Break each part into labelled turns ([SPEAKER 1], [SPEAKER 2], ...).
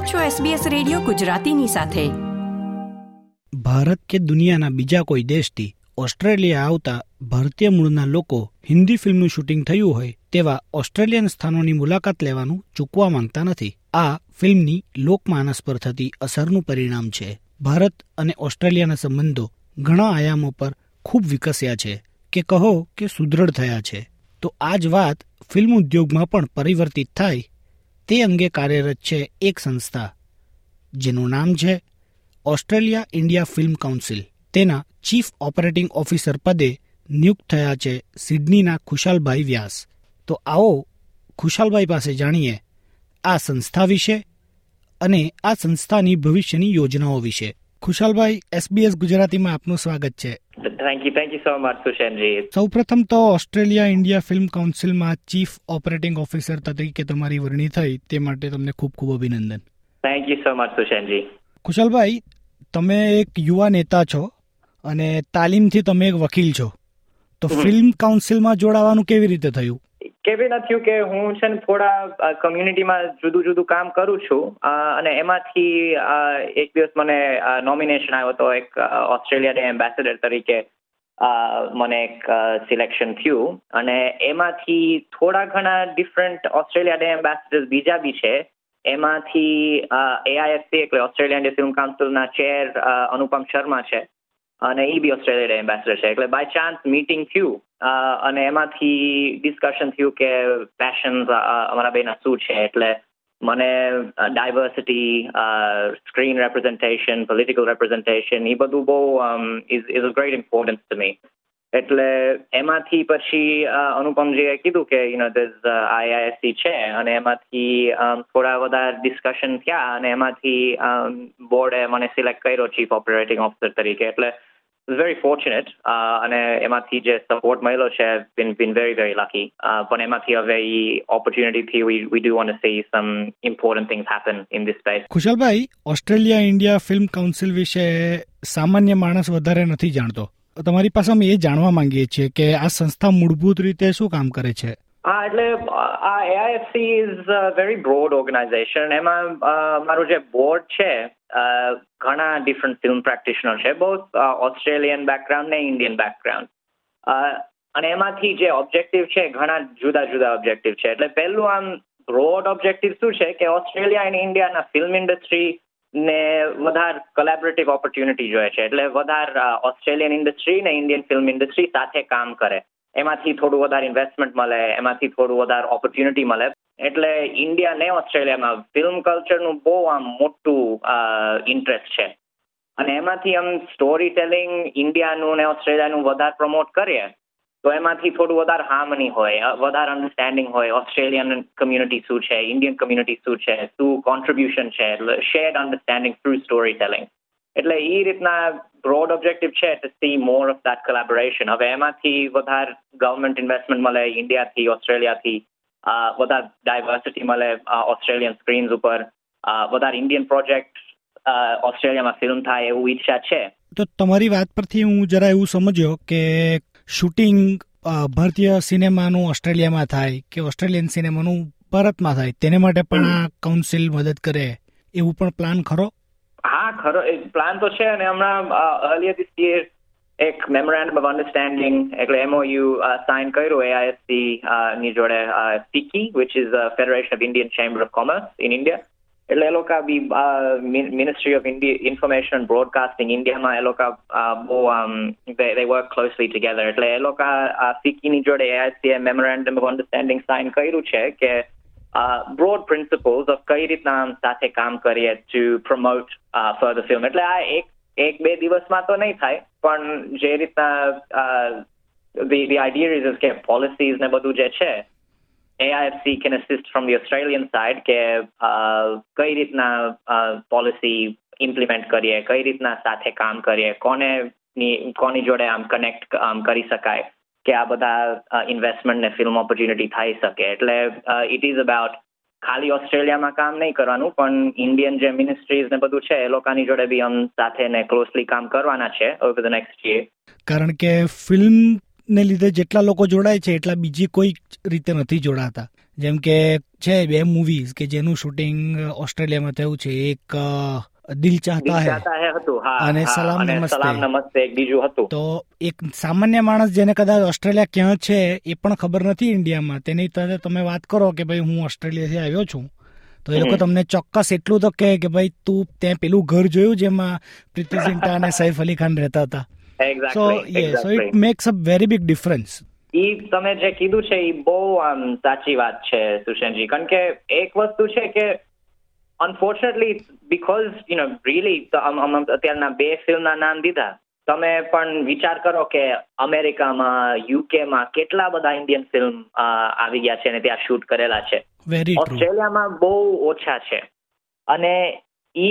[SPEAKER 1] આપ છો SBS radio ગુજરાતીની સાથે.
[SPEAKER 2] ભારત કે દુનિયાના બીજા કોઈ દેશથી ઓસ્ટ્રેલિયા આવતા ભારતીય મૂળના લોકો હિન્દી ફિલ્મનું શૂટિંગ થયું હોય તેવા ઓસ્ટ્રેલિયન સ્થાનોની મુલાકાત લેવાનું ચૂકવા માંગતા નથી. આ ફિલ્મની લોકમાનસ પર થતી અસરનું પરિણામ છે. ભારત અને ઓસ્ટ્રેલિયાના સંબંધો ઘણા આયામો પર ખૂબ વિકસ્યા છે કે કહો કે સુદૃઢ થયા છે. તો આ જ વાત ફિલ્મ ઉદ્યોગમાં પણ પરિવર્તિત થાય તે અંગે કાર્યરત છે એક સંસ્થા, જેનું નામ છે ઓસ્ટ્રેલિયા ઇન્ડિયા ફિલ્મ કાઉન્સિલ. તેના ચીફ ઓપરેટિંગ ઓફિસર પદે નિયુક્ત થયા છે સિડનીના ખુશાલભાઈ વ્યાસ. તો આવો ખુશાલભાઈ પાસે જાણીએ આ સંસ્થા વિશે અને આ સંસ્થાની ભવિષ્યની યોજનાઓ વિશે. ખુશાલભાઈ એસબીએસ ગુજરાતીમાં આપનું સ્વાગત છે.
[SPEAKER 3] Thank you, thank you so much, Sushanji.
[SPEAKER 2] સૌપ્રથમ તો ઓસ્ટ્રેલિયા ઇન્ડિયા ફિલ્મ કાઉન્સિલમાં ચીફ ઓપરેટિંગ ઓફિસર તરીકે તમારી વરણી થઈ. તે માટે તમને ખૂબ ખૂબ અભિનંદન.
[SPEAKER 3] Thank you so much Sushenji
[SPEAKER 2] Kushalbhai તમે એક યુવા નેતા છો અને તાલીમથી તમે એક વકીલ છો. તો ફિલ્મ કાઉન્સિલમાં જોડાવાનું કેવી રીતે થયું?
[SPEAKER 3] કેવી ના થયું કે હું છે ને થોડા કમ્યુનિટીમાં જુદું જુદું કામ કરું છું અને એમાંથી એક દિવસ મને નોમિનેશન આવ્યો હતો એક ઓસ્ટ્રેલિયા ડે એમ્બેસેડર તરીકે મને એક સિલેક્શન થયું. અને એમાંથી થોડા ઘણા ડિફરન્ટ ઓસ્ટ્રેલિયા ડે એમ્બેસેડર્સ બીજા બી છે. એમાંથી એઆઈએફસી એટલે ઓસ્ટ્રેલિયન ડે ફિલ્મ કાઉન્સિલના ચેર અનુપમ શર્મા છે. અને એ બી ઓસ્ટ્રેલિયા એમ્બેસેડર છે. એટલે બાય ચાન્સ મીટિંગ થયું. અને એમાંથી ડિસ્કશન થયું કે પેશન્સ અમારા બેના શું છે? એટલે મને diversity screen representation political representation એ બધું બહુ is is a great importance to me એટલે એમાંથી પછી અનુપમજીએ કીધું કે યુ નો ધીસ આઈઆઈએસસી છે, અને એમાંથી થોડા વધારે ડિસ્કશન થયા, અને એમાંથી બોર્ડે મને સિલેક્ટ કર્યો ચીફ ઓપરેટિંગ ઓફિસર તરીકે. એટલે વેરી ફોર્ચ્યુનેટ અને એમાંથી જે સપોર્ટ મળ્યો છે been been very very lucky પણ એમાંથી હવે એ ઓપોર્ચ્યુનિટીથી we we do want see some important things happen in this space
[SPEAKER 2] Kushalbhai Australia India film council વિશે સામાન્ય માણસ વધારે નથી જાણતો. તમારી પાસે અમે એ જાણવા માંગીએ છીએ કે આ સંસ્થા મૂળભૂત રીતે શું કામ કરે છે?
[SPEAKER 3] હા એટલે આ AIFC is a very broad organisation એમાં મારું જે બોર્ડ છે ઘણા ડિફરન્ટ ફિલ્મ પ્રેક્ટિશનર છે. બહુ ઓસ્ટ્રેલિયન બેકગ્રાઉન્ડ ને ઇન્ડિયન બેકગ્રાઉન્ડ અને એમાંથી જે ઓબ્જેક્ટિવ છે, ઘણા જુદા જુદા ઓબ્જેક્ટિવ છે. એટલે પહેલું આમ બ્રોડ ઓબ્જેક્ટિવ શું છે કે ઓસ્ટ્રેલિયા અને ઇન્ડિયાના ફિલ્મ ઇન્ડસ્ટ્રી ને વધારે કોલેબરેટિવ ઓપોર્ચ્યુનિટી જોઈએ છે. એટલે વધારે ઓસ્ટ્રેલિયન ઇન્ડસ્ટ્રી ને ઇન્ડિયન ફિલ્મ ઇન્ડસ્ટ્રી સાથે કામ કરે. એમાંથી થોડું વધારે ઇન્વેસ્ટમેન્ટ મળે, એમાંથી થોડું વધારે ઓપોર્ચ્યુનિટી મળે. એટલે ઇન્ડિયા ને ઓસ્ટ્રેલિયામાં ફિલ્મ કલ્ચરનું બહુ આમ મોટું ઇન્ટરેસ્ટ છે. અને એમાંથી આમ સ્ટોરી ટેલિંગ ઇન્ડિયાનું ને ઓસ્ટ્રેલિયાનું વધારે પ્રમોટ કરીએ, તો એમાંથી થોડું વધારે હાર્મની હોય વધારે અન્ડરસ્ટેન્ડિંગ હોય ઓસ્ટ્રેલિયન કમ્યુનિટી શું છે ઇન્ડિયન કમ્યુનિટી શું છે, શું કોન્ટ્રીબ્યુશન છે, એટલે shared understanding through story telling એટલે એ રીતના બ્રોડ ઓબ્જેક્ટિવ છે to see more of that collaboration હવે એમાંથી વધારે ગવર્મેન્ટ ઇન્વેસ્ટમેન્ટ મળે ઇન્ડિયાથી ઓસ્ટ્રેલિયાથી વધારે ડાયવર્સિટી મળે ઓસ્ટ્રેલિયન સ્ક્રીન્સ ઉપર વધારે ઇન્ડિયન પ્રોજેક્ટ ઓસ્ટ્રેલિયામાં ફિલ્મ થાય એવું ઈચ્છા છે?
[SPEAKER 2] તો તમારી વાત પરથી હું જરા એવું સમજ્યો કે શૂટિંગ ભારતીય સિનેમાનું ઓસ્ટ્રેલિયામાં થાય કે ઓસ્ટ્રેલિયન સિનેમાનું ભારતમાં થાય તેને માટે પણ આ કાઉન્સિલ મદદ કરે એવું પણ પ્લાન ખરો?
[SPEAKER 3] હા ખરો. પ્લાન તો છે અને હમણાં અર્લિયર ધીસ યર એક મેમોરેન્ડમ ઓફ અન્ડરસ્ટેન્ડિંગ એટલે એમઓયુ સાઇન કર્યું એઆઈએસસી ની જોડે ટીકી which is federation of Indian chamber of commerce in India એટલે એ લોકો બી ministry of India information broadcasting ઇન્ડિયામાં એ લોકો અ, બહુ આમ દે વર્ક ક્લોઝલી ટુગેધર એટલે એ લોકો સીકીની જોડે AIC memorandum of understanding sign કર્યું છે કે બ્રોડ પ્રિન્સિપલ્સ ઓફ કઈ રીતના આમ સાથે કામ કરીએ ટુ પ્રમોટ ફર્ધર ફિલ્મ એટલે આ એક એક બે દિવસમાં તો નહીં થાય પણ જે રીતના આઈડિયા ઇઝ કે પોલિસીઝ ને બધું જે છે AIFC can assist from the Australian side કે કઈ રીતના પોલિસી ઇમ્પ્લિમેન્ટ કરીએ, કઈ રીતના સાથે કામ કરીએ, કોને કોની જોડે આમ કનેક્ટ આમ કરી શકાય, કે આ બધા ઇન્વેસ્ટમેન્ટ ને ફિલ્મ ઓપોર્ચ્યુનિટી થઈ શકે. એટલે ઇટ ઇઝ અબાઉટ ખાલી ઓસ્ટ્રેલિયામાં કામ નહીં કરવાનું, પણ ઇન્ડિયન જે મિનિસ્ટ્રીઝ ને બધું છે, એ લોકોની જોડે બી આમ સાથે ને ક્લોઝલી કામ કરવાના છે ઓવર ધ નેક્સ્ટ યર
[SPEAKER 2] કારણ કે ફિલ્મ ને લીધે જેટલા લોકો જોડાય છે, એટલા બીજી કોઈ રીતે નથી જોડાતા. જેમ કે છે બે મૂવીઝ કે જેનું શૂટિંગ ઓસ્ટ્રેલિયામાં થયું છે. એક દિલ ચાહતા
[SPEAKER 3] હે.
[SPEAKER 2] અને સલામ નમસ્તે.
[SPEAKER 3] સલામ નમસ્તે એક બીજું હતું.
[SPEAKER 2] તો એક સામાન્ય માણસ જેને કદાચ ઓસ્ટ્રેલિયા ક્યાં છે એ પણ ખબર નથી ઇન્ડિયામાં. તેની તરફ તમે વાત કરો કે ભાઈ હું ઓસ્ટ્રેલિયાથી આવ્યો છું. તો એ લોકો તમને ચોક્કસ એટલું તો કહે કે ભાઈ તું ત્યાં પેલું ઘર જોયું જેમાં પ્રીતિ ઝિંટા અને સૈફ અલી ખાન રહેતા હતા? So yeah so it makes a very big difference
[SPEAKER 3] ઈ તમે જે કીધું છે એ બહુ આમ સાચી વાત છે સુશેનજી. કારણ કે એક વસ્તુ છે કે unfortunately because you know really અત્યારના બે ફિલ્મના નામ દીધા. તમે પણ વિચાર કરો કે અમેરિકામાં યુકેમાં કેટલા બધા ઇન્ડિયન ફિલ્મ આવી ગયા છે અને ત્યાં શૂટ કરેલા છે. ઓસ્ટ્રેલિયામાં બહુ ઓછા છે. અને ઈ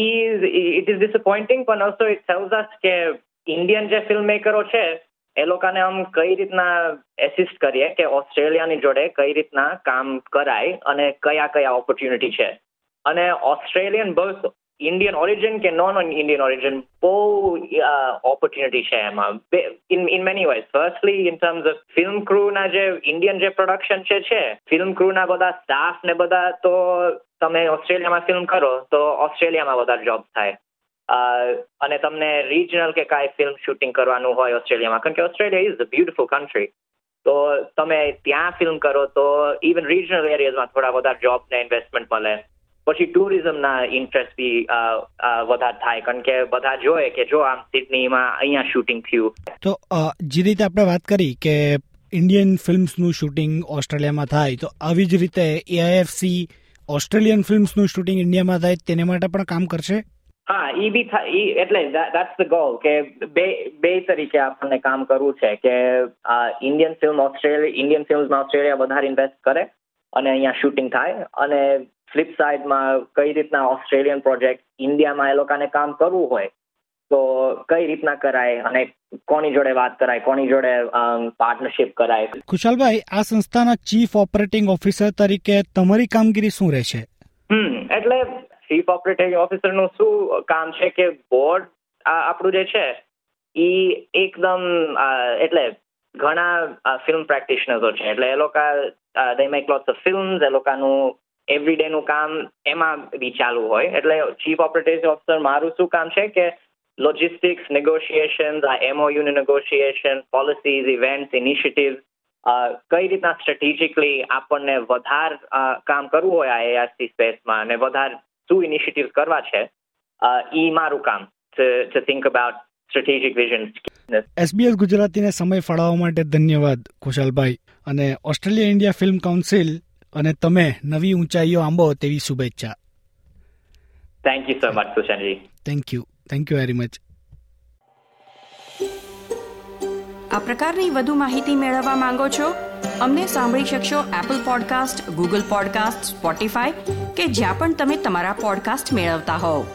[SPEAKER 3] ઇટ ઇઝ ડિસપોઇન્ટિંગ પણ ઓલસો ઇટ ટેલ્સ અસ કે ઇન્ડિયન જે ફિલ્મ મેકરો છે એ લોકોને આમ કઈ રીતના એસિસ્ટ કરીએ કે ઓસ્ટ્રેલિયાની જોડે કઈ રીતના કામ કરાય અને કયા કયા ઓપોર્ચ્યુનિટી છે. અને ઓસ્ટ્રેલિયન બસ ઇન્ડિયન ઓરિજિન કે નોન ઇન્ડિયન ઓરિજિન બહુ ઓપોર્ચ્યુનિટી છે એમાં. In in many ways firstly in terms of film ક્રૂના જે ઇન્ડિયન જે પ્રોડક્શન છે છે ફિલ્મ ક્રૂના બધા સ્ટાફ ને બધા તો તમે ઓસ્ટ્રેલિયામાં ફિલ્મ કરો, તો ઓસ્ટ્રેલિયામાં વધારે જોબ થાય. અને તમને રિજનલ કે કાંઈ ફિલ્મ શૂટિંગ કરવાનું હોય ઓસ્ટ્રેલિયામાં કારણ કે Australia is a beautiful country તો તમે ત્યાં ફિલ્મ કરો, તો ઇવન રિજનલ એરિયાઝમાં થોડા વધારે જોબ ને ઇન્વેસ્ટમેન્ટ મળે. પછી ટુરિઝમના ઇન્ટરેસ્ટ બી વધારે થાય. કારણ કે બધા જોયે કે જો આમ સિડનીમાં અહીંયા શૂટિંગ થયું.
[SPEAKER 2] તો જે રીતે આપણે વાત કરી કે ઇન્ડિયન ફિલ્મ્સનું શૂટિંગ ઓસ્ટ્રેલિયામાં થાય તો આવી જ રીતે એઆઈએફસી ઓસ્ટ્રેલિયન ફિલ્મ્સનું શૂટિંગ ઇન્ડિયામાં થાય તેને માટે પણ કામ કરશે?
[SPEAKER 3] હા એ બી થાય એટલે દેટ્સ ધ ગોલ કે બે બે તરીકે આપણને કામ કરવું છે કે Indian film Australia Indian film Australia વધારે ઇન્વેસ્ટ કરે અને અહીંયા શૂટિંગ થાય. અને ફ્લિપ સાઇડમાં કઈ રીતના ઓસ્ટ્રેલિયન પ્રોજેક્ટ ઇન્ડિયામાં એ લોકોને કામ કરવું હોય તો કઈ રીતના કરાય અને કોની જોડે વાત કરાય કોની જોડે પાર્ટનરશિપ કરાય?
[SPEAKER 2] ખુશાલભાઈ આ સંસ્થાના ચીફ ઓપરેટિંગ ઓફિસર તરીકે તમારી કામગીરી શું રહેશે?
[SPEAKER 3] હમ એટલે ચીફ ઓપરેટિંગ ઓફિસરનું શું કામ છે કે બોર્ડ આપણું જે છે ઈ એકદમ એટલે ઘણા ફિલ્મ પ્રેક્ટિશનર્સો છે. એટલે એ લોકો they make lots of films એ લોકોનું એવરીડે નું કામ એમાં બી ચાલુ હોય. એટલે ચીફ ઓપરેટિવ ઓફિસર મારું શું કામ છે કે લોજિસ્ટિક્સ નેગોશિએશન આ MOU negotiation policies events initiatives કઈ રીતના સ્ટ્રેટેજિકલી આપણને વધારે કામ કરવું હોય આ એઆરસી સ્પેસમાં અને વધારે શું ઇનિશિયેટિવ કરવા છે ઈ મારું કામ to think about strategic vision
[SPEAKER 2] SBS ગુજરાતીને સમય ફાળવવા માટે ધન્યવાદ ખુશાલભાઈ. અને ઓસ્ટ્રેલિયા ઇન્ડિયા ફિલ્મ કાઉન્સિલ અને તમે નવી ઊંચાઈઓ આંબો તેવી શુભેચ્છા.
[SPEAKER 3] Thank you so much Sushantji
[SPEAKER 2] thank you thank you very much
[SPEAKER 1] આ પ્રકારની વધુ માહિતી મેળવવા માંગો છો? અમને સાંભળી શકશો Apple podcast Google podcast Spotify કે જ્યાં પણ તમે તમારા પોડકાસ્ટ મેળવતા હોવ.